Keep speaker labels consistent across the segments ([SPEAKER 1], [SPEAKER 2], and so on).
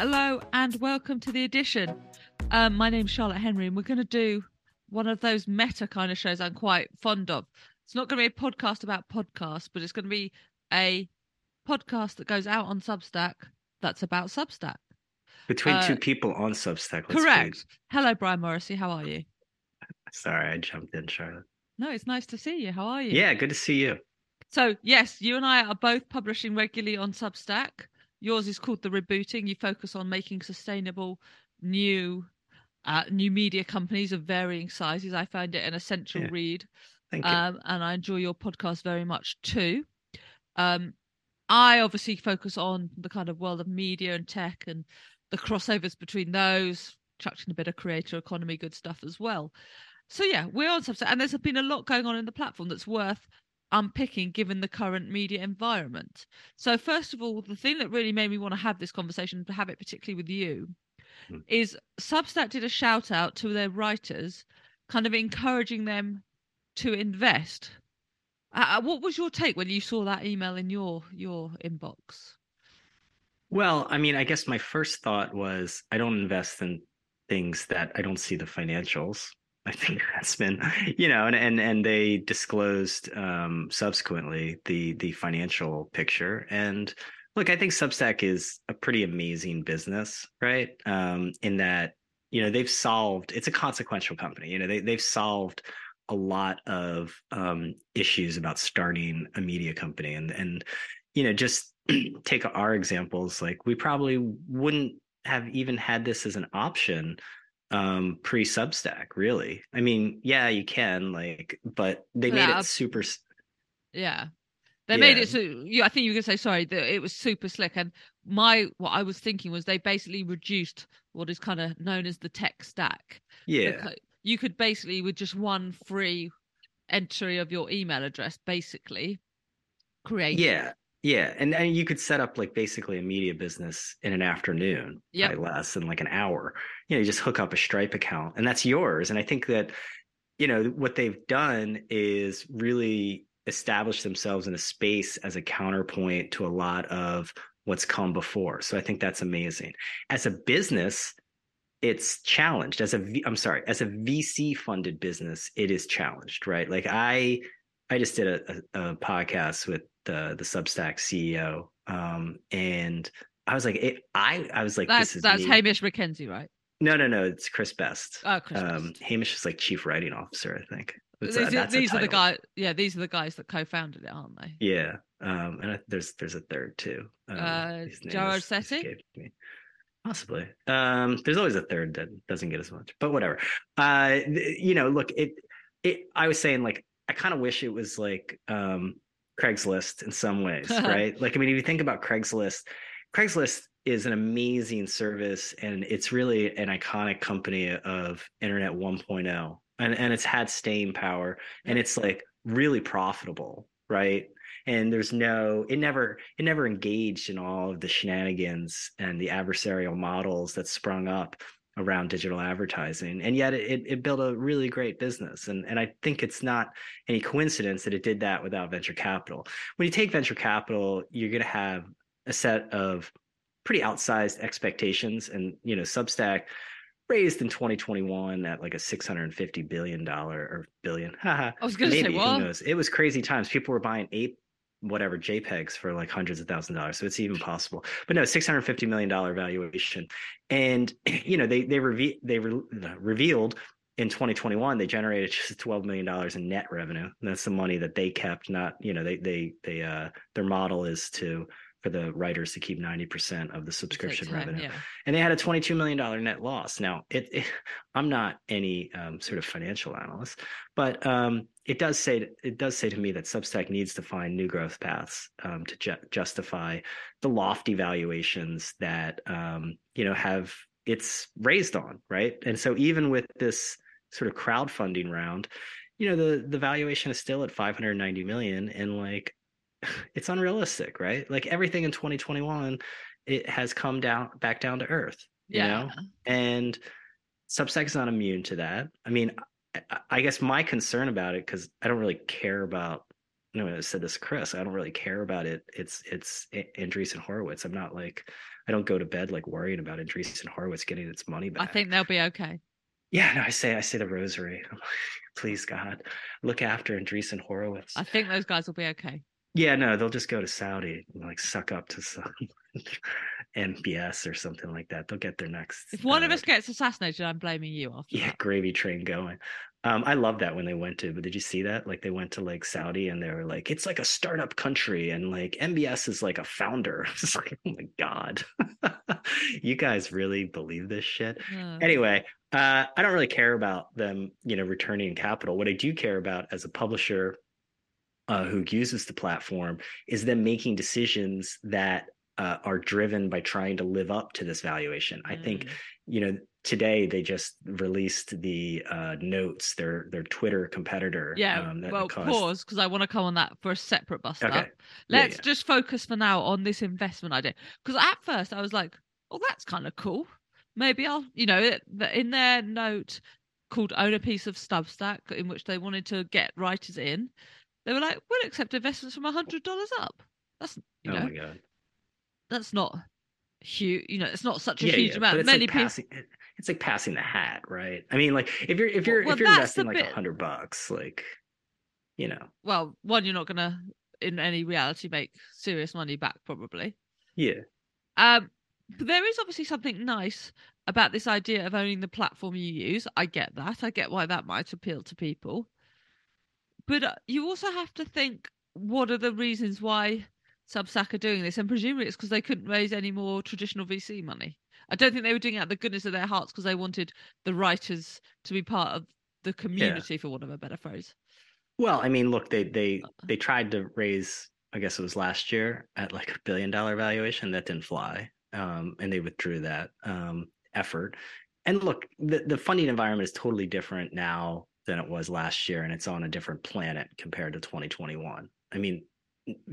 [SPEAKER 1] Hello and welcome to the Addition. Um, my name's Charlotte Henry, and we're going to do one of those meta kind of shows I'm quite fond of. It's not going to be a podcast about podcasts, but it's going to be a podcast that goes out on Substack that's about Substack.
[SPEAKER 2] Between
[SPEAKER 1] Uh,
[SPEAKER 2] two people on Substack.
[SPEAKER 1] Correct. Hello, Brian Morrissey. How are you?
[SPEAKER 2] Sorry, I jumped in, Charlotte.
[SPEAKER 1] No, it's nice to see you. How are you?
[SPEAKER 2] Yeah, good to see you.
[SPEAKER 1] So, yes, you and I are both publishing regularly on Substack. Yours is called The Rebooting. You focus on making sustainable new uh, new media companies of varying sizes. I find it an essential
[SPEAKER 2] Yeah.
[SPEAKER 1] read.
[SPEAKER 2] Thank you.
[SPEAKER 1] Um, and I enjoy your podcast very much too. Um, I obviously focus on the kind of world of media and tech and the crossovers between those, chucked in a bit of creator economy, good stuff as well. So yeah, we're on Substack, and there's been a lot going on in the platform that's worth unpicking given the current media environment. So first of all, the thing that really made me want to have this conversation, to have it particularly with you,
[SPEAKER 2] Hmm.
[SPEAKER 1] is Substack did a shout out to their writers, kind of encouraging them to invest. Uh, what was your take when you saw that email in your your inbox?
[SPEAKER 2] well, I mean, I guess my first thought was I don't invest in things that I don't see the financials. I think that's been, you know, and and and they disclosed um, subsequently the the financial picture. And look, I think Substack is a pretty amazing business, right? Um, in that, you know, they've solved. It's a consequential company. You know, they they've solved a lot of um, issues about starting a media company, and and you know, just take our examples. Like we probably wouldn't have even had this as an option um pre substack really i mean yeah you can like but they made
[SPEAKER 1] Yeah.
[SPEAKER 2] it super
[SPEAKER 1] Yeah. They made it so you I think you could say sorry that it was super slick and my what I was thinking was they basically reduced what is kind of known as the tech stack.
[SPEAKER 2] yeah
[SPEAKER 1] You could basically with just one free entry of your email address basically create
[SPEAKER 2] yeah yeah and and you could set up like basically a media business in an afternoon yeah, less than like an hour. You know you just hook up a stripe account and that's yours and i think that you know what they've done is really establish themselves in a space as a counterpoint to a lot of what's come before so i think that's amazing. As a business it's challenged. As a v, i'm sorry as a vc funded business it is challenged right? Like i i just did a, a, a podcast with the the substack ceo um and i was like it, i i was like
[SPEAKER 1] That's
[SPEAKER 2] this is
[SPEAKER 1] that's
[SPEAKER 2] me.
[SPEAKER 1] Hamish McKenzie, right?
[SPEAKER 2] no no no it's chris best
[SPEAKER 1] Oh, Chris
[SPEAKER 2] um
[SPEAKER 1] Best.
[SPEAKER 2] hamish is like chief writing officer i think It's,
[SPEAKER 1] these these are the guys yeah, these are the guys that co-founded it, aren't they?
[SPEAKER 2] yeah um and I, there's there's a third too um,
[SPEAKER 1] Uh,
[SPEAKER 2] Sethi? possibly um there's always a third that doesn't get as much but whatever uh you know look it it i was saying like i kind of wish it was like um craigslist in some ways right? Like i mean if you think about craigslist craigslist is an amazing service and it's really an iconic company of internet 1.0 and and it's had staying power and it's like really profitable right? And there's no it never it never engaged in all of the shenanigans and the adversarial models that sprung up around digital advertising and yet it, it built a really great business and and i think it's not any coincidence that it did that without venture capital. When you take venture capital you're going to have a set of pretty outsized expectations and you know substack raised in 2021 at like a 650 billion dollar or billion haha
[SPEAKER 1] I was gonna say what?
[SPEAKER 2] who knows? It was crazy times. People were buying eight whatever jpegs for like hundreds of thousand dollars so it's even possible. But no 650 million dollar valuation. And you know they they reve- they re- revealed in 2021 they generated just 12 million dollars in net revenue. And that's the money that they kept not you know they they they uh their model is to for the writers to keep 90% of the subscription
[SPEAKER 1] Take 10,
[SPEAKER 2] revenue
[SPEAKER 1] Yeah.
[SPEAKER 2] and they had a $22 million net loss. Now, it, it I'm not any um, sort of financial analyst, but um, it does say it does say to me that Substack needs to find new growth paths um, to ju- justify the lofty valuations that um, you know have it's raised on, right? And so even with this sort of crowdfunding round, you know the the valuation is still at 590 million, and like it's unrealistic, right? Like everything in 2021 it has come down back down to earth you
[SPEAKER 1] Yeah.
[SPEAKER 2] know and substack is not immune to that i mean I, I guess my concern about it because i don't really care about no, I said this, Chris. I don't really care about it. It's it's Andreessen Horowitz. I'm not like I don't go to bed like worrying about Andreessen Horowitz getting its money back.
[SPEAKER 1] I think they'll be okay.
[SPEAKER 2] Yeah, no, I say I say the rosary. Please God, look after Andreessen Horowitz.
[SPEAKER 1] I think those guys will be okay.
[SPEAKER 2] Yeah, no, they'll just go to Saudi and like suck up to some MBS or something like that. They'll get their next.
[SPEAKER 1] If one uh, of us gets assassinated, I'm blaming you after.
[SPEAKER 2] Yeah,
[SPEAKER 1] that.
[SPEAKER 2] gravy train going. Um, I love that when they went to, but did you see that? Like they went to like Saudi and they were like, it's like a startup country and like MBS is like a founder. It's like, oh my God. you guys really believe this shit? Uh. Anyway, uh, I don't really care about them, you know, returning capital. What I do care about as a publisher uh, who uses the platform is them making decisions that uh, are driven by trying to live up to this valuation. Mm. I think, mm. you know, today they just released the uh, notes, their their Twitter competitor.
[SPEAKER 1] Yeah. Um, well, caused... pause because I want to come on that for a separate bust okay. up. Let's yeah, yeah. just focus for now on this investment idea because at first I was like, "Oh, that's kind of cool. Maybe I'll," you know, in their note called "Own a Piece of Substack," in which they wanted to get writers in. They were like, "We'll accept investments from a hundred dollars up." That's you oh know,
[SPEAKER 2] my god
[SPEAKER 1] that's not huge. You know, it's not such a yeah, huge yeah. amount. Many
[SPEAKER 2] like passing, people. It's like passing the hat, right? I mean, like if you're if you're well, if you're investing like a hundred bucks, like you know.
[SPEAKER 1] Well, one, you're not gonna in any reality make serious money back, probably.
[SPEAKER 2] Yeah.
[SPEAKER 1] Um, but there is obviously something nice about this idea of owning the platform you use. I get that. I get why that might appeal to people. But uh, you also have to think what are the reasons why Substack are doing this, and presumably it's because they couldn't raise any more traditional VC money. I don't think they were doing it out of the goodness of their hearts because they wanted the writers to be part of the community, yeah. for want of a better phrase.
[SPEAKER 2] Well, I mean, look, they they uh, they tried to raise, I guess it was last year, at like a billion dollar valuation. That didn't fly, um, and they withdrew that um, effort. And look, the the funding environment is totally different now than it was last year, and it's on a different planet compared to 2021. I mean,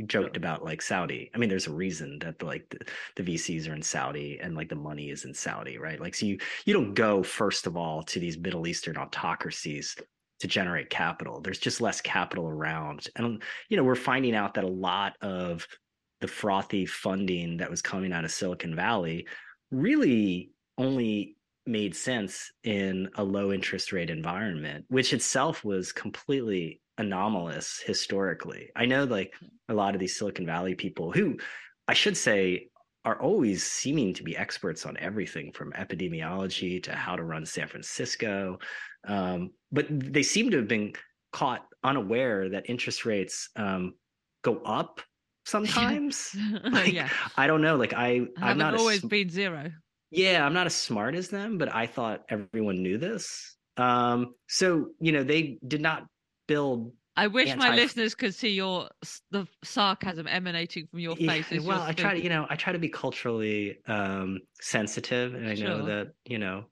[SPEAKER 2] joked about like Saudi. I mean, there's a reason that like the, the, VCs are in Saudi and like the money is in Saudi, right? Like, so you you don't go first of all to these Middle Eastern autocracies to generate capital. There's just less capital around, and you know we're finding out that a lot of the frothy funding that was coming out of Silicon Valley really only made sense in a low interest rate environment, which itself was completely anomalous historically. I know like a lot of these Silicon Valley people who I should say are always seeming to be experts on everything from epidemiology to how to run San Francisco. Um, but they seem to have been caught unaware that interest rates um, go up sometimes. like, yeah. I don't know. Like I,
[SPEAKER 1] I
[SPEAKER 2] I'm not
[SPEAKER 1] always a, been zero.
[SPEAKER 2] Yeah, I'm not as smart as them, but I thought everyone knew this. Um, so you know, they did not build
[SPEAKER 1] I wish anti- my listeners could see your the sarcasm emanating from your face.
[SPEAKER 2] Yeah, well, I try to, you know, I try to be culturally um, sensitive, and I sure. know that, you know,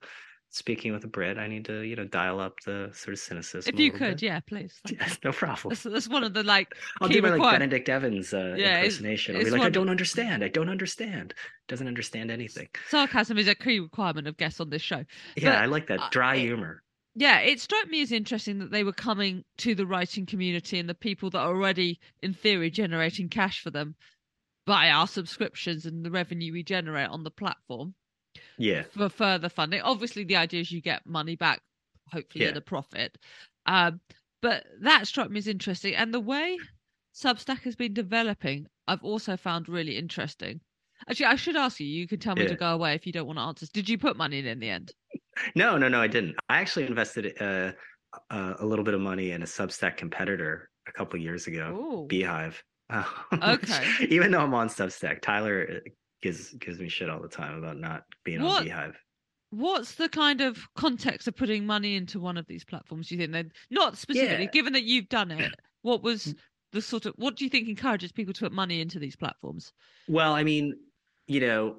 [SPEAKER 2] speaking with a Brit, I need to, you know, dial up the sort of cynicism.
[SPEAKER 1] If you could, bit. yeah, please.
[SPEAKER 2] Yes, no problem.
[SPEAKER 1] That's, that's, one of the like.
[SPEAKER 2] I'll do my like Benedict Evans uh, yeah, impersonation. It's, I'll be like, I don't understand. I don't understand. Doesn't understand anything.
[SPEAKER 1] Sarcasm is a key requirement of guests on this show.
[SPEAKER 2] Yeah, but, I like that dry uh, humor
[SPEAKER 1] yeah, it struck me as interesting that they were coming to the writing community and the people that are already, in theory, generating cash for them by our subscriptions and the revenue we generate on the platform.
[SPEAKER 2] Yeah.
[SPEAKER 1] For further funding. Obviously, the idea is you get money back, hopefully, yeah. at a profit. Um, but that struck me as interesting. And the way Substack has been developing, I've also found really interesting. Actually, I should ask you, you can tell me yeah. to go away if you don't want to answer. Did you put money in in the end?
[SPEAKER 2] No, no, no, I didn't. I actually invested uh, uh, a little bit of money in a Substack competitor a couple years ago, Ooh. beehiiv.
[SPEAKER 1] okay.
[SPEAKER 2] Even though I'm on Substack, Tyler uh, gives gives me shit all the time about not being what, on beehiiv.
[SPEAKER 1] What's the kind of context of putting money into one of these platforms? Do you think they're not specifically, yeah. given that you've done it? What was mm. the sort of what do you think encourages people to put money into these platforms?
[SPEAKER 2] Well, I mean, you know,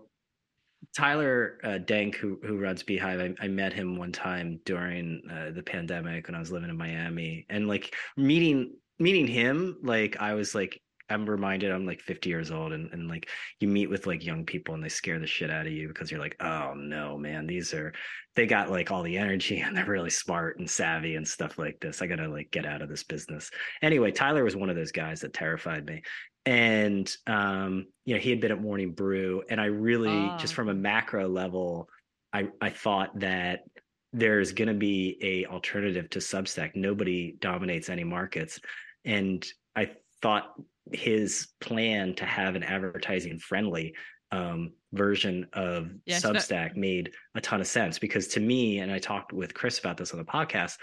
[SPEAKER 2] Tyler uh, Denk, who who runs beehiiv, I, I met him one time during uh, the pandemic when I was living in Miami, and like meeting meeting him, like I was like I'm reminded I'm like 50 years old and, and like you meet with like young people and they scare the shit out of you because you're like, oh no, man, these are they got like all the energy and they're really smart and savvy and stuff like this. I gotta like get out of this business. Anyway, Tyler was one of those guys that terrified me. And um, you know, he had been at Morning Brew, and I really
[SPEAKER 1] Ah.
[SPEAKER 2] just from a macro level, I I thought that there's going to be a alternative to Substack. Nobody dominates any markets, and I thought his plan to have an advertising friendly um, version of
[SPEAKER 1] that-
[SPEAKER 2] Substack made a ton of sense because to me, and I talked with Chris about this on the podcast,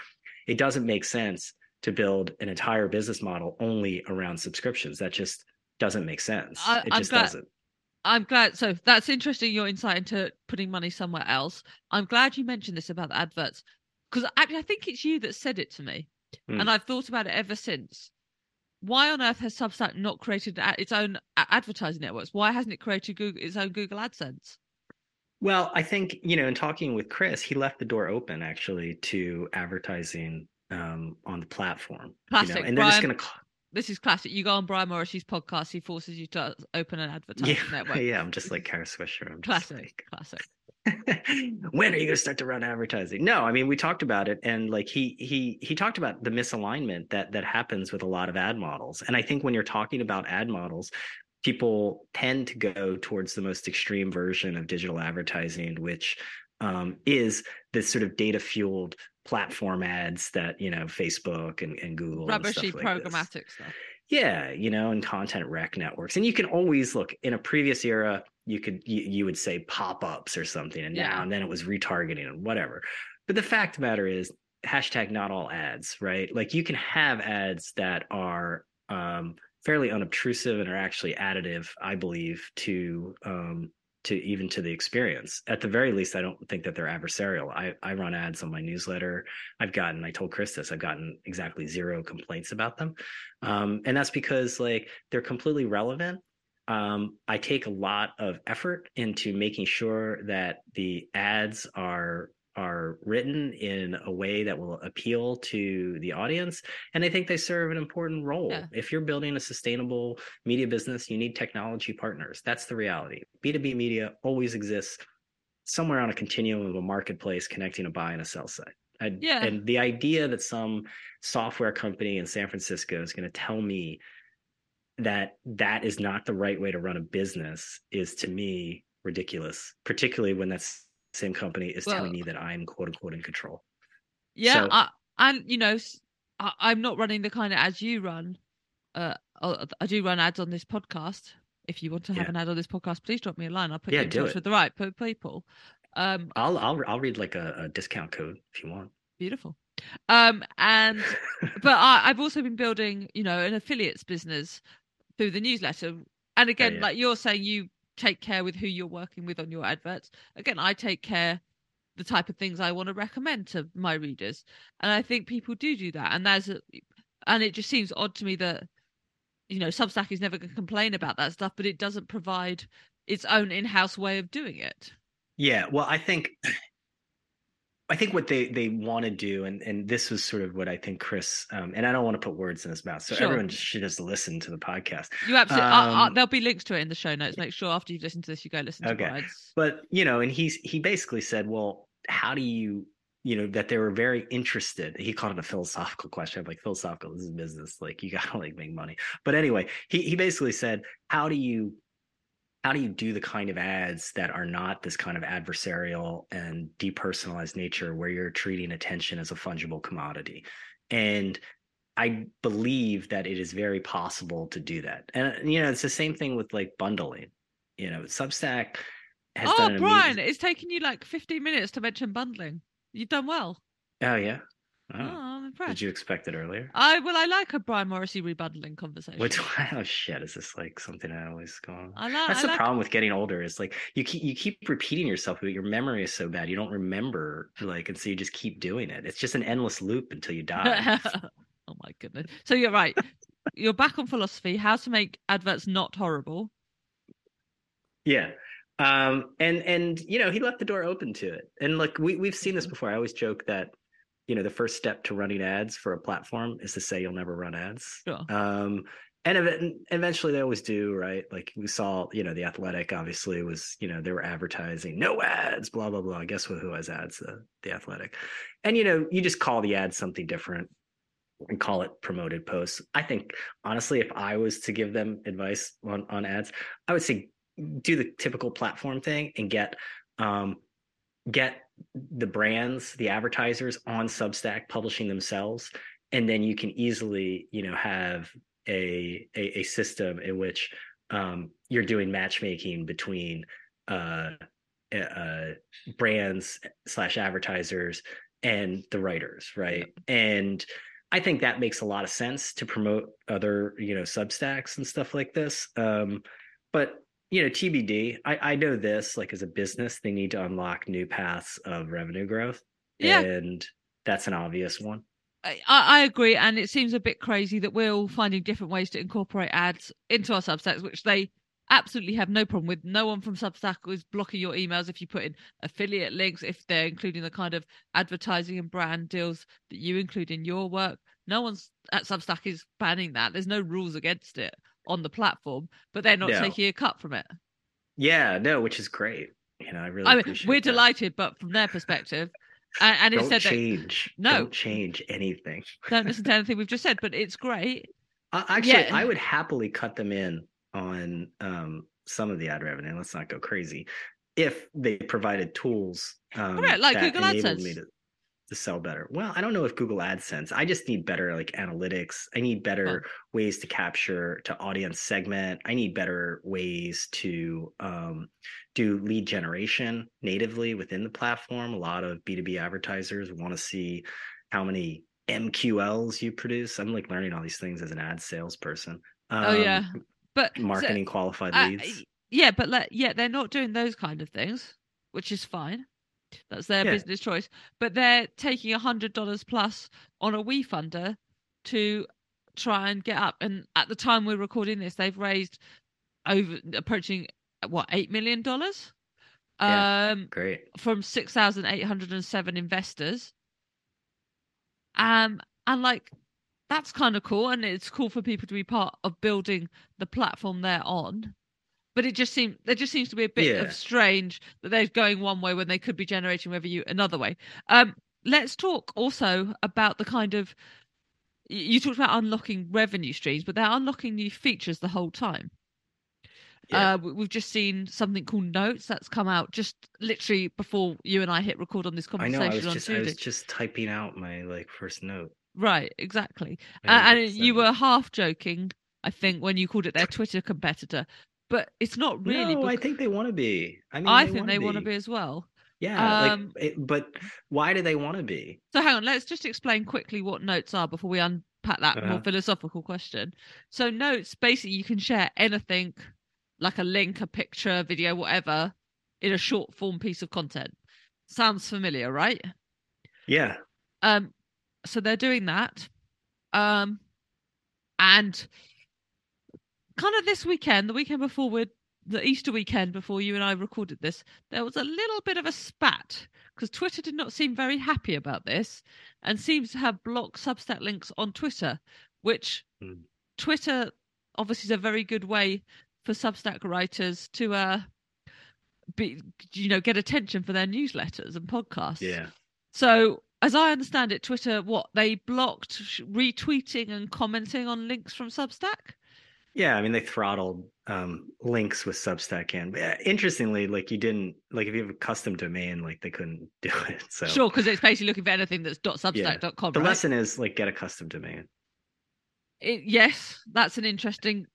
[SPEAKER 2] it doesn't make sense to build an entire business model only around subscriptions. That just doesn't make sense.
[SPEAKER 1] I-
[SPEAKER 2] it
[SPEAKER 1] I'm
[SPEAKER 2] just
[SPEAKER 1] glad-
[SPEAKER 2] doesn't.
[SPEAKER 1] I'm glad. So that's interesting. Your insight into putting money somewhere else. I'm glad you mentioned this about the adverts because actually I think it's you that said it to me,
[SPEAKER 2] Hmm.
[SPEAKER 1] and I've thought about it ever since. Why on earth has Substack not created its own advertising networks? Why hasn't it created Google, its own Google AdSense?
[SPEAKER 2] Well, I think, you know, in talking with Chris, he left the door open actually to advertising um, on the platform. You
[SPEAKER 1] Classic,
[SPEAKER 2] know, and they're just going to
[SPEAKER 1] This is classic. You go on Brian Morrissey's podcast, he forces you to open an advertising
[SPEAKER 2] yeah,
[SPEAKER 1] network.
[SPEAKER 2] yeah, I'm just like Kara Swisher. I'm just
[SPEAKER 1] Classic,
[SPEAKER 2] like,
[SPEAKER 1] classic.
[SPEAKER 2] when are you going to start to run advertising no i mean we talked about it and like he he he talked about the misalignment that that happens with a lot of ad models and i think when you're talking about ad models people tend to go towards the most extreme version of digital advertising which um, is this sort of data fueled platform ads that you know facebook and, and google and
[SPEAKER 1] Rubbishy
[SPEAKER 2] stuff like this.
[SPEAKER 1] programmatic stuff.
[SPEAKER 2] Yeah, you know, and content rec networks. And you can always look in a previous era, you could you, you would say pop-ups or something, and
[SPEAKER 1] Yeah.
[SPEAKER 2] now and then it was retargeting and whatever. But the fact of the matter is hashtag not all ads, right? Like you can have ads that are um fairly unobtrusive and are actually additive, I believe, to um to even to the experience. At the very least, I don't think that they're adversarial. I, I run ads on my newsletter. I've gotten, I told Chris this, I've gotten exactly zero complaints about them um, and that's because like they're completely relevant um, i take a lot of effort into making sure that the ads are are written in a way that will appeal to the audience and i think they serve an important role
[SPEAKER 1] Yeah.
[SPEAKER 2] if you're building a sustainable media business you need technology partners that's the reality b2b media always exists somewhere on a continuum of a marketplace connecting a buy and a sell side I,
[SPEAKER 1] Yeah.
[SPEAKER 2] and the idea that some software company in San Francisco is going to tell me that that is not the right way to run a business is to me ridiculous, particularly when that same company is
[SPEAKER 1] Well-
[SPEAKER 2] telling me that I'm quote unquote in control.
[SPEAKER 1] Yeah,
[SPEAKER 2] So-
[SPEAKER 1] I, and you know, I, am not running the kind of ads you run. Uh, I I do run ads on this podcast. If you want to have
[SPEAKER 2] Yeah.
[SPEAKER 1] an ad on this podcast, please drop me a line. I'll put
[SPEAKER 2] Yeah,
[SPEAKER 1] you in touch
[SPEAKER 2] it.
[SPEAKER 1] with the right pe- people. Um,
[SPEAKER 2] I'll I'll I'll read like a, a discount code if you want.
[SPEAKER 1] beautiful. Um, and but I, I've also been building, you know, an affiliates business through the newsletter. And again,
[SPEAKER 2] yeah.
[SPEAKER 1] like you're saying, you take care with who you're working with on your adverts. Again, I take care the type of things I want to recommend to my readers, and I think people do do that. And there's a, and it just seems odd to me that you know Substack is never going to complain about that stuff, but it doesn't provide its own in-house way of doing it.
[SPEAKER 2] Yeah, well, I think I think what they they want to do, and and this was sort of what I think Chris, um, and I don't want to put words in his mouth, so
[SPEAKER 1] Sure.
[SPEAKER 2] everyone should just listen to the podcast.
[SPEAKER 1] You absolutely. I, I,
[SPEAKER 2] Um,
[SPEAKER 1] there'll be links to it in the show notes. Make sure after you've listened to this, you go listen to
[SPEAKER 2] Okay.
[SPEAKER 1] Brian's.
[SPEAKER 2] But you know, and he's he basically said, well, how do you you know that they were very interested he called it a philosophical question i'm like philosophical this is business like you gotta like make money but anyway he he basically said how do you how do you do the kind of ads that are not this kind of adversarial and depersonalized nature where you're treating attention as a fungible commodity and i believe that it is very possible to do that and uh, you know it's the same thing with like bundling you know substack has
[SPEAKER 1] Oh,
[SPEAKER 2] done
[SPEAKER 1] Brian,
[SPEAKER 2] amazing-
[SPEAKER 1] it's taken you like 15 minutes to mention bundling. You've done well.
[SPEAKER 2] oh yeah
[SPEAKER 1] Oh,
[SPEAKER 2] oh.
[SPEAKER 1] I'm impressed.
[SPEAKER 2] did you expect it earlier
[SPEAKER 1] I well, I like a Brian Morrissey rebundling conversation.
[SPEAKER 2] what oh shit is this like something i always go on
[SPEAKER 1] I like.
[SPEAKER 2] that's
[SPEAKER 1] I
[SPEAKER 2] the
[SPEAKER 1] like,
[SPEAKER 2] problem with getting older is like you keep you keep repeating yourself but your memory is so bad you don't remember like and so you just keep doing it it's just an endless loop until you die
[SPEAKER 1] oh my goodness. So you're right. you're back on philosophy. How to make adverts not horrible.
[SPEAKER 2] Yeah. Um, and and you know, he left the door open to it. And look, we we've seen this before. I always joke that, you know, the first step to running ads for a platform is to say you'll never run ads.
[SPEAKER 1] Sure.
[SPEAKER 2] Um, and ev- eventually they always do, right? Like we saw, you know, the Athletic obviously was, you know, they were advertising no ads, blah blah blah. Guess who has ads? The the Athletic, and you know, you just call the ad something different and call it promoted posts. I think honestly, if I was to give them advice on on ads, I would say do the typical platform thing and get um get the brands, the advertisers on Substack publishing themselves, and then you can easily, you know, have a a, a system in which um, you're doing matchmaking between uh, uh, brands slash advertisers and the writers, right? Yeah. And I think that makes a lot of sense to promote other, you know, Substacks and stuff like this. Um, but you know, TBD. I, I know this, like as a business, they need to unlock new paths of revenue growth. Yeah. And that's an obvious one.
[SPEAKER 1] I, I agree, and it seems a bit crazy that we're all finding different ways to incorporate ads into our Substacks, which they absolutely have no problem with. No one from Substack is blocking your emails if you put in affiliate links, if they're including the kind of advertising and brand deals that you include in your work. No one's at Substack is banning that. There's no rules against it on the platform, but they're not no. taking a cut from it.
[SPEAKER 2] Yeah, no, which is great. You know, I really. I mean,
[SPEAKER 1] we're
[SPEAKER 2] that.
[SPEAKER 1] delighted, but from their perspective, and, and
[SPEAKER 2] don't
[SPEAKER 1] said
[SPEAKER 2] change.
[SPEAKER 1] That, no,
[SPEAKER 2] don't change anything.
[SPEAKER 1] don't listen to anything we've just said, but it's great.
[SPEAKER 2] Uh, actually, yeah. I would happily cut them in on um, some of the ad revenue. Let's not go crazy. If they provided tools, um,
[SPEAKER 1] right, like Google AdSense. Me
[SPEAKER 2] to, to sell better. Well, I don't know if Google AdSense. I just need better like analytics. I need better huh. ways to capture to audience segment. I need better ways to um, do lead generation natively within the platform. A lot of B2B advertisers want to see how many MQLs you produce. I'm like learning all these things as an ad salesperson.
[SPEAKER 1] Um, oh yeah. But
[SPEAKER 2] marketing so, qualified uh, leads.
[SPEAKER 1] Yeah, but let, yeah, they're not doing those kind of things, which is fine. That's their yeah. business choice. But they're taking a hundred dollars plus on a WeFunder to try and get up. And at the time we're recording this, they've raised over approaching what eight million dollars.
[SPEAKER 2] Yeah, um, great.
[SPEAKER 1] From six thousand eight hundred and seven investors. Um, and like that's kind of cool, and it's cool for people to be part of building the platform they're on but it just seems there just seems to be a bit yeah. of strange that they're going one way when they could be generating revenue another way. Um, let's talk also about the kind of you talked about unlocking revenue streams, but they're unlocking new features the whole time. Yeah. Uh, we've just seen something called Notes that's come out just literally before you and I hit record on this conversation. I know. I
[SPEAKER 2] was just I was just typing out my like first note.
[SPEAKER 1] Right. Exactly. Uh, and you were half joking, I think, when you called it their Twitter competitor but it's not really.
[SPEAKER 2] No, because... I think they want to be. I mean,
[SPEAKER 1] I
[SPEAKER 2] they
[SPEAKER 1] think they
[SPEAKER 2] want
[SPEAKER 1] to be as well.
[SPEAKER 2] Yeah, um, like, it, but why do they want to be?
[SPEAKER 1] So hang on, let's just explain quickly what notes are before we unpack that uh-huh. more philosophical question. So notes, basically, you can share anything, like a link, a picture, a video, whatever, in a short form piece of content. Sounds familiar, right?
[SPEAKER 2] Yeah.
[SPEAKER 1] Um. So they're doing that. Um. And kind of this weekend, the weekend before we the Easter weekend before you and I recorded this, there was a little bit of a spat because Twitter did not seem very happy about this and seems to have blocked Substack links on Twitter, which mm. Twitter obviously is a very good way for Substack writers to uh be you know get attention for their newsletters and podcasts.
[SPEAKER 2] Yeah.
[SPEAKER 1] So as I understand it, Twitter what they blocked retweeting and commenting on links from Substack.
[SPEAKER 2] Yeah, I mean they throttled um, links with Substack and uh, interestingly, like you didn't like if you have a custom domain, like they couldn't do it. So
[SPEAKER 1] sure, because it's basically looking for anything that's dot .substack.com.
[SPEAKER 2] Yeah. The
[SPEAKER 1] right?
[SPEAKER 2] lesson is like get a custom domain.
[SPEAKER 1] It, yes, that's an interesting.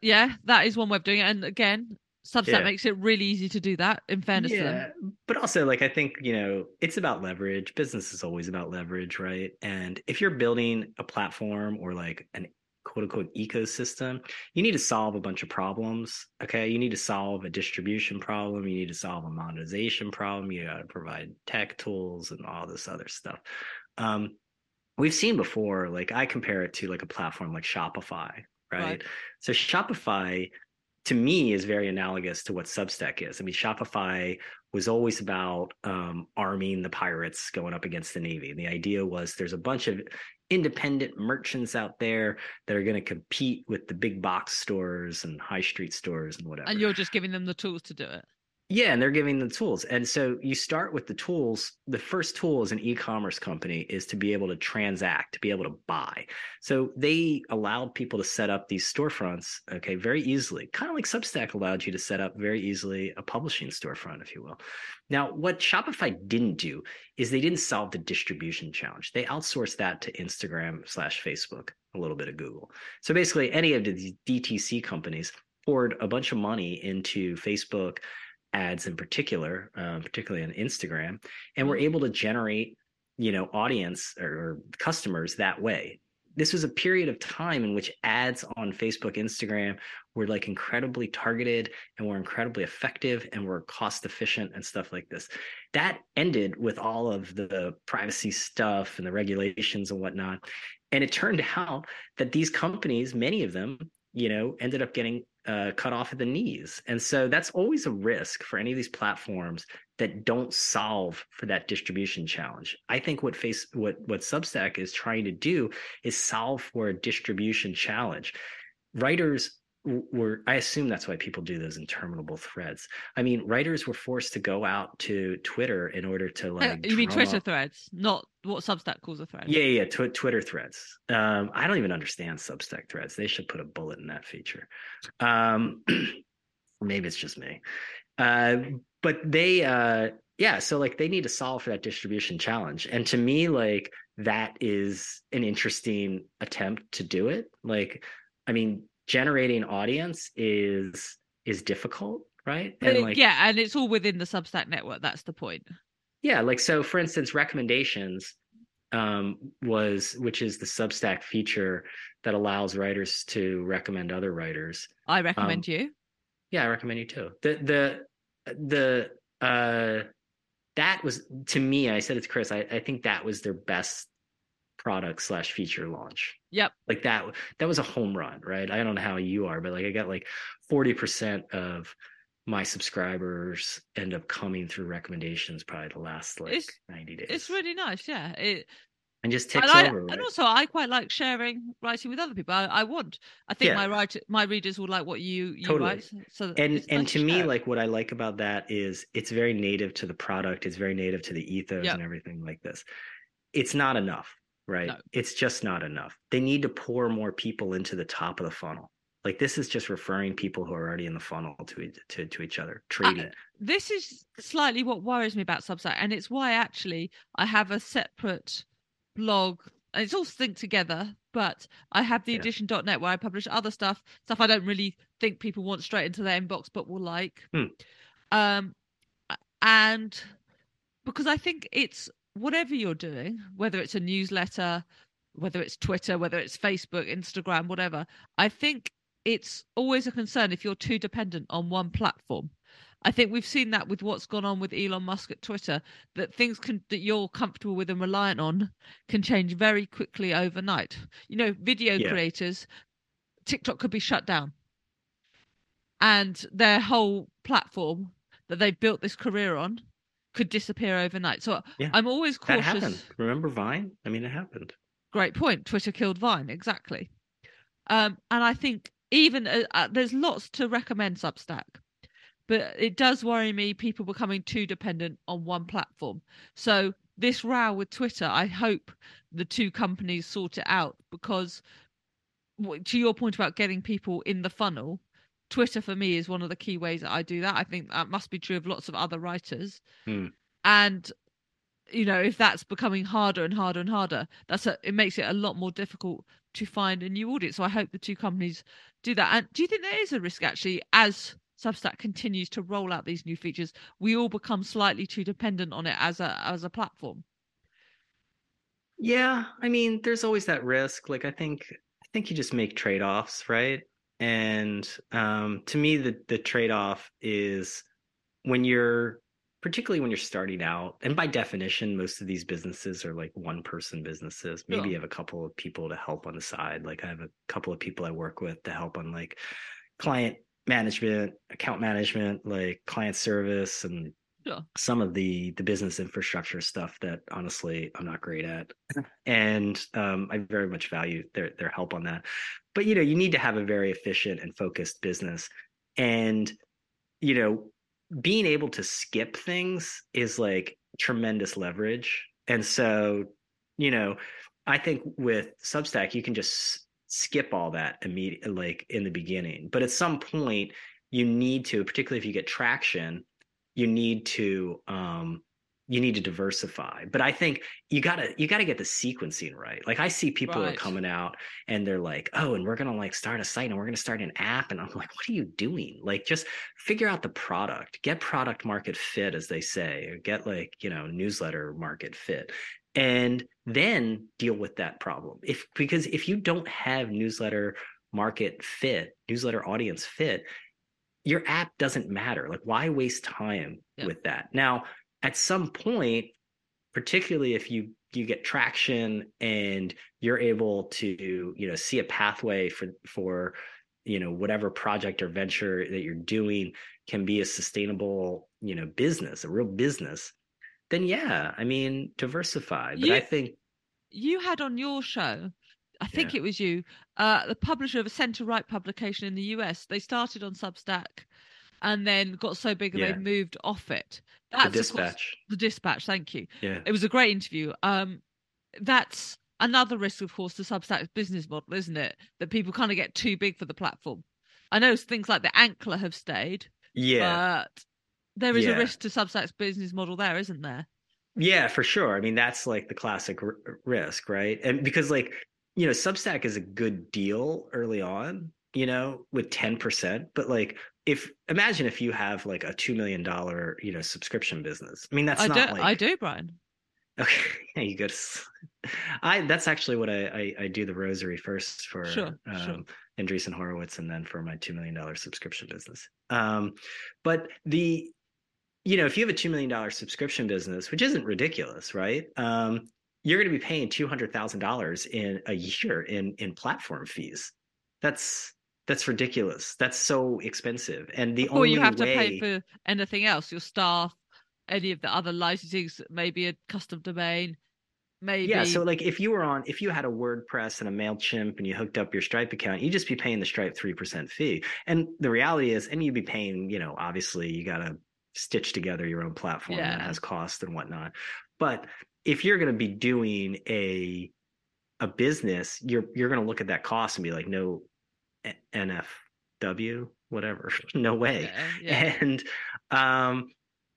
[SPEAKER 1] Yeah, that is one way of doing it. And again, Substack yeah. makes it really easy to do that. In fairness yeah, to them,
[SPEAKER 2] but also like I think you know it's about leverage. Business is always about leverage, right? And if you're building a platform or like an quote unquote ecosystem, you need to solve a bunch of problems. Okay. You need to solve a distribution problem. You need to solve a monetization problem. You got to provide tech tools and all this other stuff. Um, we've seen before, like I compare it to like a platform like Shopify, right? right. So Shopify to me is very analogous to what Substack is. I mean, Shopify was always about um, arming the pirates going up against the navy. And the idea was there's a bunch of independent merchants out there that are going to compete with the big box stores and high street stores and whatever.
[SPEAKER 1] And you're just giving them the tools to do it.
[SPEAKER 2] Yeah, and they're giving the tools. And so you start with the tools. The first tool as an e-commerce company is to be able to transact, to be able to buy. So they allowed people to set up these storefronts, okay, very easily. Kind of like Substack allowed you to set up very easily a publishing storefront, if you will. Now, what Shopify didn't do is they didn't solve the distribution challenge. They outsourced that to Instagram slash Facebook, a little bit of Google. So basically, any of the DTC companies poured a bunch of money into Facebook ads in particular, uh, particularly on Instagram, and we're mm-hmm. able to generate, you know, audience or, or customers that way. This was a period of time in which ads on Facebook, Instagram were like incredibly targeted and were incredibly effective and were cost efficient and stuff like this. That ended with all of the privacy stuff and the regulations and whatnot. And it turned out that these companies, many of them, you know, ended up getting uh, cut off at the knees. And so that's always a risk for any of these platforms that don't solve for that distribution challenge. I think what face what what Substack is trying to do is solve for a distribution challenge. Writers were I assume that's why people do those interminable threads. I mean, writers were forced to go out to Twitter in order to like.
[SPEAKER 1] You mean Twitter threads, not what Substack calls a thread?
[SPEAKER 2] Yeah, yeah, tw- Twitter threads. Um, I don't even understand Substack threads. They should put a bullet in that feature. Um, maybe it's just me. Uh, but they, uh, yeah, so like they need to solve for that distribution challenge, and to me, like that is an interesting attempt to do it. Like, I mean, generating audience is is difficult right?
[SPEAKER 1] And like yeah and it's all within the substack network that's the point.
[SPEAKER 2] Yeah like so for instance recommendations um was which is the substack feature that allows writers to recommend other writers.
[SPEAKER 1] I recommend um, you?
[SPEAKER 2] yeah i recommend you too. The the the uh that was to me i said it to chris i, I think that was their best product slash feature launch.
[SPEAKER 1] Yep.
[SPEAKER 2] Like that that was a home run, right? I don't know how you are, but like I got like 40% of my subscribers end up coming through recommendations probably the last like it's, 90 days.
[SPEAKER 1] It's really nice, yeah. It
[SPEAKER 2] and just ticks
[SPEAKER 1] and I,
[SPEAKER 2] over. Right?
[SPEAKER 1] And also, I quite like sharing writing with other people. I, I want. I think yeah. my write, my readers will like what you you totally. write. So
[SPEAKER 2] and and to me, like what I like about that is it's very native to the product. It's very native to the ethos yep. and everything like this. It's not enough right? No. It's just not enough. They need to pour more people into the top of the funnel. Like this is just referring people who are already in the funnel to to, to each other, trading. Uh,
[SPEAKER 1] this is slightly what worries me about Substack, and it's why actually I have a separate blog. And it's all synced together, but I have the yeah. addition.net where I publish other stuff, stuff I don't really think people want straight into their inbox, but will like. Hmm. Um, and because I think it's whatever you're doing, whether it's a newsletter, whether it's Twitter, whether it's Facebook, Instagram, whatever, I think it's always a concern if you're too dependent on one platform. I think we've seen that with what's gone on with Elon Musk at Twitter, that things can that you're comfortable with and reliant on can change very quickly overnight. You know, video yeah. creators, TikTok could be shut down. And their whole platform that they've built this career on could disappear overnight. So yeah, I'm always cautious.
[SPEAKER 2] That happened. Remember Vine? I mean, it happened.
[SPEAKER 1] Great point. Twitter killed Vine. Exactly. Um, and I think even uh, uh, there's lots to recommend Substack, but it does worry me people becoming too dependent on one platform. So this row with Twitter, I hope the two companies sort it out because to your point about getting people in the funnel, Twitter for me is one of the key ways that I do that. I think that must be true of lots of other writers.
[SPEAKER 2] Mm.
[SPEAKER 1] And you know, if that's becoming harder and harder and harder, that's a, it makes it a lot more difficult to find a new audience. So I hope the two companies do that. And do you think there is a risk actually as Substack continues to roll out these new features, we all become slightly too dependent on it as a as a platform?
[SPEAKER 2] Yeah, I mean, there's always that risk. Like I think I think you just make trade-offs, right? And um, to me, the the trade off is when you're particularly when you're starting out and by definition most of these businesses are like one person businesses maybe yeah. you have a couple of people to help on the side like i have a couple of people i work with to help on like client management account management like client service and
[SPEAKER 1] Sure.
[SPEAKER 2] some of the the business infrastructure stuff that honestly I'm not great at, and um, I very much value their their help on that. But you know, you need to have a very efficient and focused business, and you know, being able to skip things is like tremendous leverage. And so, you know, I think with Substack you can just skip all that immediately, like in the beginning. But at some point, you need to, particularly if you get traction you need to um, you need to diversify but i think you gotta you gotta get the sequencing right. Like i see people
[SPEAKER 1] Right.
[SPEAKER 2] are coming out and they're like oh and we're gonna like start a site and we're gonna start an app and i'm like what are you doing? Like just figure out the product get product market fit as they say or get like you know newsletter market fit and then deal with that problem. If because if you don't have newsletter market fit newsletter audience fit your app doesn't matter. Like why waste time
[SPEAKER 1] Yeah.
[SPEAKER 2] with that? Now at some point particularly if you you get traction and you're able to you know see a pathway for for you know whatever project or venture that you're doing can be a sustainable you know business a real business then yeah i mean diversify. But
[SPEAKER 1] You-
[SPEAKER 2] i think
[SPEAKER 1] You had on your show, I think
[SPEAKER 2] Yeah.
[SPEAKER 1] it was you, uh, the publisher of a centre right publication in the US. They started on Substack and then got so big that
[SPEAKER 2] Yeah.
[SPEAKER 1] they moved off it.
[SPEAKER 2] the
[SPEAKER 1] That's course-
[SPEAKER 2] dispatch
[SPEAKER 1] the dispatch, thank you.
[SPEAKER 2] yeah
[SPEAKER 1] It was a great interview. Um, that's another risk, of course, to Substack's business model, isn't it? That people kind of get too big for the platform. I know things like the Ankler have stayed,
[SPEAKER 2] yeah
[SPEAKER 1] but there is
[SPEAKER 2] Yeah.
[SPEAKER 1] a risk to Substack's business model there, isn't there?
[SPEAKER 2] Yeah, for sure. I mean, that's like the classic r- risk, right? And because like, you know, Substack is a good deal early on, you know, with 10%, but like if imagine if you have like a 2 million dollar, you know, subscription business. I mean, that's
[SPEAKER 1] I
[SPEAKER 2] not
[SPEAKER 1] do.
[SPEAKER 2] like
[SPEAKER 1] I do, Brian.
[SPEAKER 2] Okay, yeah, you go to. I that's actually what I, I I do the rosary first for
[SPEAKER 1] Sure,
[SPEAKER 2] um,
[SPEAKER 1] sure.
[SPEAKER 2] Andreessen Horowitz, and then for my two million dollar subscription business. Um, but the, you know, if you have a two million dollar subscription business, which isn't ridiculous, right? Um, you're going to be paying two hundred thousand dollars in a year in in platform fees. That's that's ridiculous. That's so expensive, and the only
[SPEAKER 1] Or
[SPEAKER 2] only
[SPEAKER 1] you have to pay for anything else, your staff, any of the other licensings, maybe a custom domain, maybe.
[SPEAKER 2] Yeah, so like if you were on, if you had a WordPress and a Mailchimp and you hooked up your Stripe account, you'd just be paying the Stripe three percent fee. And the reality is, and you'd be paying, you know, obviously you got to stitch together your own platform that has cost and whatnot. But if you're going to be doing a a business, you're you're going to look at that cost and be like, no, NFW, whatever, no way
[SPEAKER 1] yeah, yeah.
[SPEAKER 2] and um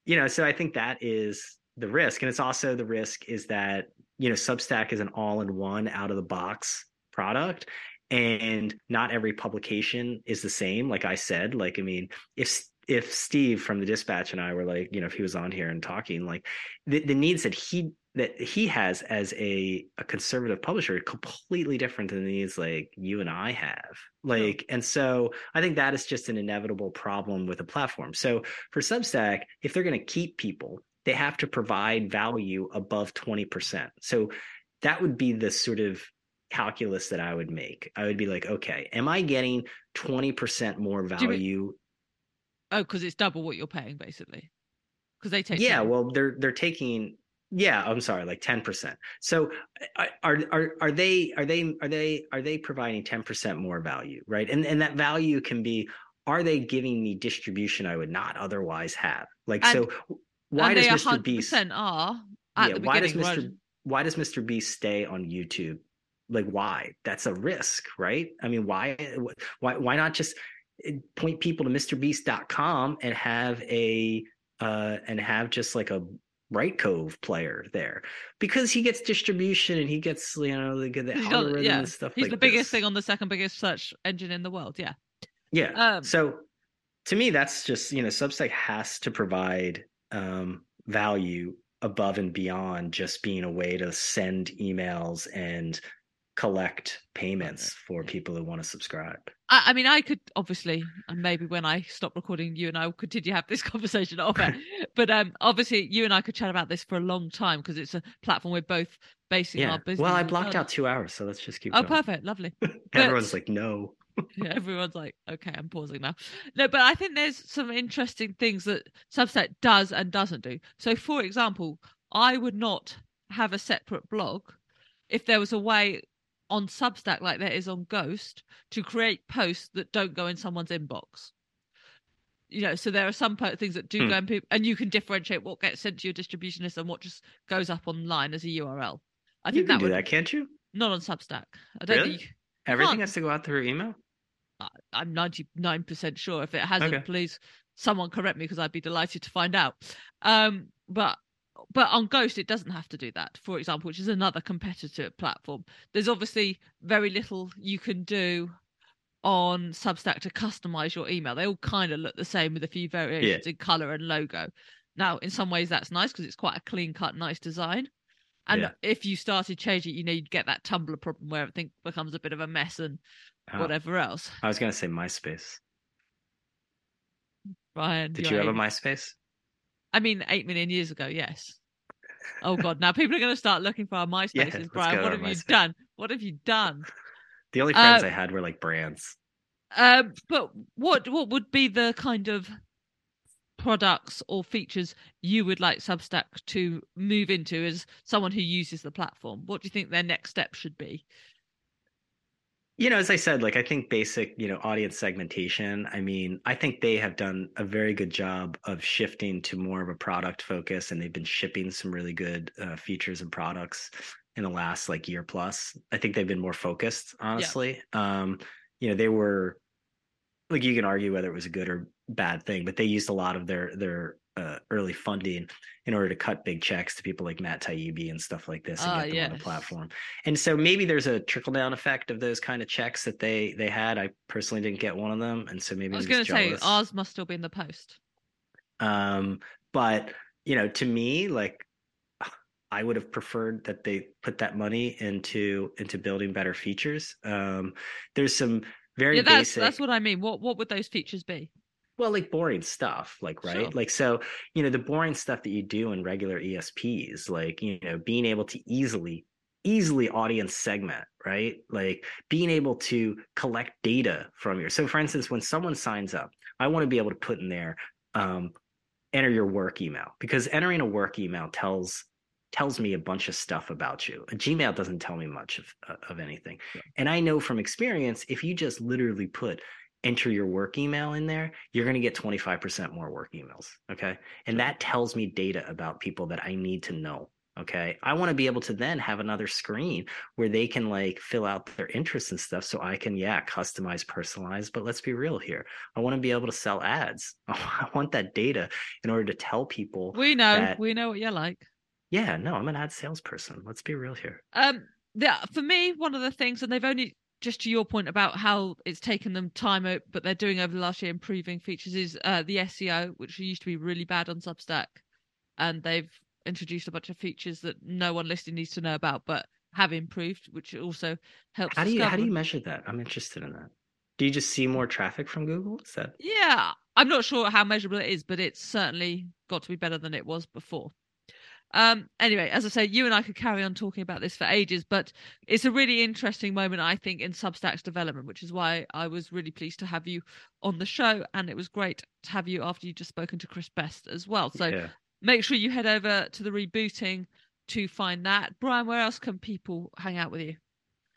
[SPEAKER 2] you know so i think that is the risk and it's also the risk is that you know substack is an all-in-one out of the box product and not every publication is the same like i said like i mean if if steve from the dispatch and i were like you know if he was on here and talking like the, the needs that he that he has as a, a conservative publisher completely different than these like you and i have. Like and so i think that is just an inevitable problem with a platform. So for substack if they're going to keep people they have to provide value above 20% so that would be the sort of calculus that i would make. I would be like okay am i getting 20% more value?
[SPEAKER 1] Oh, because it's double what you're paying, basically. Because they take.
[SPEAKER 2] yeah well they're they're taking yeah i'm sorry like 10% so are are are they are they are they are they providing 10% more value right? And and that value can be are they giving me distribution i would not otherwise have? Like
[SPEAKER 1] And-
[SPEAKER 2] so why does mr beast
[SPEAKER 1] 100% are
[SPEAKER 2] yeah why does mr
[SPEAKER 1] right?
[SPEAKER 2] why does mr beast stay on youtube? Like why? That's a risk right? I mean why why why not just eh, point people to mrbeast.com and have a uh and have just like a Brightcove player there because he gets distribution and he gets you know the, the
[SPEAKER 1] He's got- yeah,
[SPEAKER 2] and stuff
[SPEAKER 1] He's
[SPEAKER 2] like
[SPEAKER 1] the biggest
[SPEAKER 2] this.
[SPEAKER 1] thing on the second biggest search engine in the world. Yeah.
[SPEAKER 2] Yeah.
[SPEAKER 1] Um,
[SPEAKER 2] so to me, that's just, you know, Substack has to provide um, value above and beyond just being a way to send emails and collect payments for people who want to subscribe.
[SPEAKER 1] I, I mean, I could obviously, and maybe when I stop recording, you and I will continue to have this conversation off air. but um, obviously, you and I could chat about this for a long time because it's a platform we're both basing
[SPEAKER 2] Yeah.
[SPEAKER 1] our business.
[SPEAKER 2] Well, I blocked out two hours, so let's just keep
[SPEAKER 1] Oh,
[SPEAKER 2] going.
[SPEAKER 1] perfect, lovely.
[SPEAKER 2] Everyone's
[SPEAKER 1] but-
[SPEAKER 2] like, no.
[SPEAKER 1] yeah, everyone's like, okay, I'm pausing now. No, but I think there's some interesting things that Substack does and doesn't do. So, for example, I would not have a separate blog if there was a way on Substack, like there is on Ghost, to create posts that don't go in someone's inbox. You know, so there are some things that do
[SPEAKER 2] Hmm.
[SPEAKER 1] go in, people, and you can differentiate what gets sent to your distribution list and what just goes up online as a URL. I
[SPEAKER 2] you
[SPEAKER 1] think
[SPEAKER 2] can
[SPEAKER 1] that
[SPEAKER 2] do
[SPEAKER 1] would
[SPEAKER 2] that, can't you?
[SPEAKER 1] not on Substack. I don't
[SPEAKER 2] Really?
[SPEAKER 1] think
[SPEAKER 2] Everything
[SPEAKER 1] can't.
[SPEAKER 2] has to go out through email.
[SPEAKER 1] I- I'm 99% sure. If it hasn't,
[SPEAKER 2] Okay.
[SPEAKER 1] please someone correct me because I'd be delighted to find out. Um, but but on Ghost, it doesn't have to do that. For example, which is another competitor platform. There's obviously very little you can do on Substack to customize your email. They all kind of look the same with a few variations in color and logo. Now, in some ways, that's nice because it's quite a clean cut, nice design. And
[SPEAKER 2] Yeah.
[SPEAKER 1] if you started changing, you know, you'd get that Tumblr problem where everything becomes a bit of a mess and
[SPEAKER 2] Oh,
[SPEAKER 1] whatever else.
[SPEAKER 2] I was gonna say MySpace.
[SPEAKER 1] Brian,
[SPEAKER 2] Did
[SPEAKER 1] you're
[SPEAKER 2] have a MySpace?
[SPEAKER 1] I mean, eight million years ago, yes. Oh God! Now people are going to start looking for our
[SPEAKER 2] Yeah,
[SPEAKER 1] MySpaces,
[SPEAKER 2] let's
[SPEAKER 1] Brian. What have you done? What have you done?
[SPEAKER 2] The only friends
[SPEAKER 1] Uh,
[SPEAKER 2] I had were like brands.
[SPEAKER 1] Um, but what what would be the kind of products or features you would like Substack to move into as someone who uses the platform? What do you think their next step should be?
[SPEAKER 2] You know, as I said, like I think basic, you know, audience segmentation. I mean, I think they have done a very good job of shifting to more of a product focus, and they've been shipping some really good uh, features and products in the last like year plus. I think they've been more focused, honestly. Um, you know, they were like you can argue whether it was a good or bad thing, but they used a lot of their their uh, early funding in order to cut big checks to people like Matt Taibbi and stuff like this and
[SPEAKER 1] Ah,
[SPEAKER 2] get them on the platform. And so maybe there's a trickle down effect of those kind of checks that they they had. I personally didn't get one of them, and so maybe
[SPEAKER 1] I was
[SPEAKER 2] going to
[SPEAKER 1] say ours must still be in the post.
[SPEAKER 2] Um, but you know, to me, like I would have preferred that they put that money into into building better features. Um, there's some very
[SPEAKER 1] yeah, that's
[SPEAKER 2] basic.
[SPEAKER 1] that's what I mean. What what would those features be?
[SPEAKER 2] Well, like boring stuff, like right,
[SPEAKER 1] Sure.
[SPEAKER 2] like so, you know, the boring stuff that you do in regular ESPs, like you know, being able to easily, easily audience segment, right? Like being able to collect data from your. So, for instance, when someone signs up, I want to be able to put in there, um, enter your work email because entering a work email tells tells me a bunch of stuff about you. A Gmail doesn't tell me much of uh, of anything, and I know from experience, if you just literally put enter your work email in there, you're going to get 25% more work emails. Okay. And that tells me data about people that I need to know. Okay. I want to be able to then have another screen where they can like fill out their interests and stuff. So I can, yeah, customize, personalize. But let's be real here. I want to be able to sell ads. I want that data in order to tell people,
[SPEAKER 1] We know,
[SPEAKER 2] that-
[SPEAKER 1] we know what you're like.
[SPEAKER 2] yeah, no, I'm an ad salesperson. Let's be real here.
[SPEAKER 1] Um, yeah, for me, one of the things, and they've only just to your point about how it's taken them time, but they're doing over the last year improving features is uh, the SEO, which used to be really bad on Substack, and they've introduced a bunch of features that no one listening needs to know about, but have improved, which also helps.
[SPEAKER 2] How do you how do you measure that? I'm interested in that. Do you just see more traffic from Google? Is that
[SPEAKER 1] Yeah, I'm not sure how measurable it is, but it's certainly got to be better than it was before. Um, anyway, as I say, you and I could carry on talking about this for ages, but it's a really interesting moment, I think, in Substack's development, which is why I was really pleased to have you on the show. And it was great to have you after you just spoken to Chris Best as well. So
[SPEAKER 2] yeah.
[SPEAKER 1] make sure you head over to the rebooting to find that. Brian, where else can people hang out with you?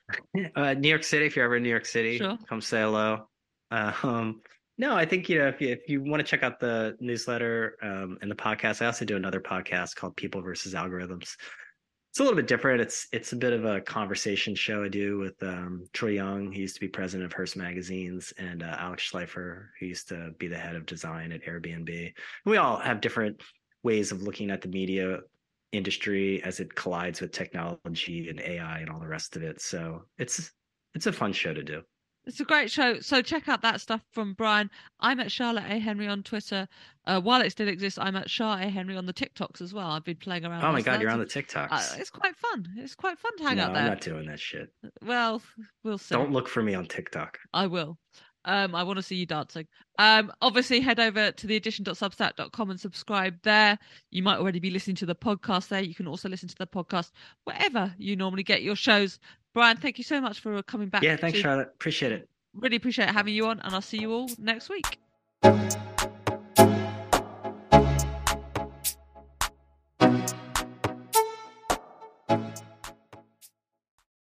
[SPEAKER 2] Uh, New York City, if you're ever in New York City,
[SPEAKER 1] Sure.
[SPEAKER 2] come say hello. Uh, um, no, I think you know if you if you want to check out the newsletter um, and the podcast, I also do another podcast called People versus Algorithms. It's a little bit different. It's it's a bit of a conversation show I do with um, Troy Young. He used to be president of Hearst Magazines, and uh, Alex Schleifer, who used to be the head of design at Airbnb. We all have different ways of looking at the media industry as it collides with technology and AI and all the rest of it. So it's it's a fun show to do.
[SPEAKER 1] It's a great show. So check out that stuff from Brian. I'm at Charlotte A. Henry on Twitter. Uh, while it still exists, I'm at Char A. Henry on the TikToks as well. I've been playing around.
[SPEAKER 2] Oh my god, you're on the TikToks.
[SPEAKER 1] Uh, it's quite fun. It's quite fun to hang
[SPEAKER 2] no,
[SPEAKER 1] out there.
[SPEAKER 2] I'm not doing that shit.
[SPEAKER 1] Well, we'll see.
[SPEAKER 2] Don't look for me on TikTok.
[SPEAKER 1] I will. Um, I want to see you dancing. Um, obviously, head over to the addition.substack.com and subscribe there. You might already be listening to the podcast there. You can also listen to the podcast wherever you normally get your shows. Brian, thank you so much for coming back.
[SPEAKER 2] Yeah, thanks, Charlotte. Appreciate it.
[SPEAKER 1] Really appreciate having you on, and I'll see you all next week.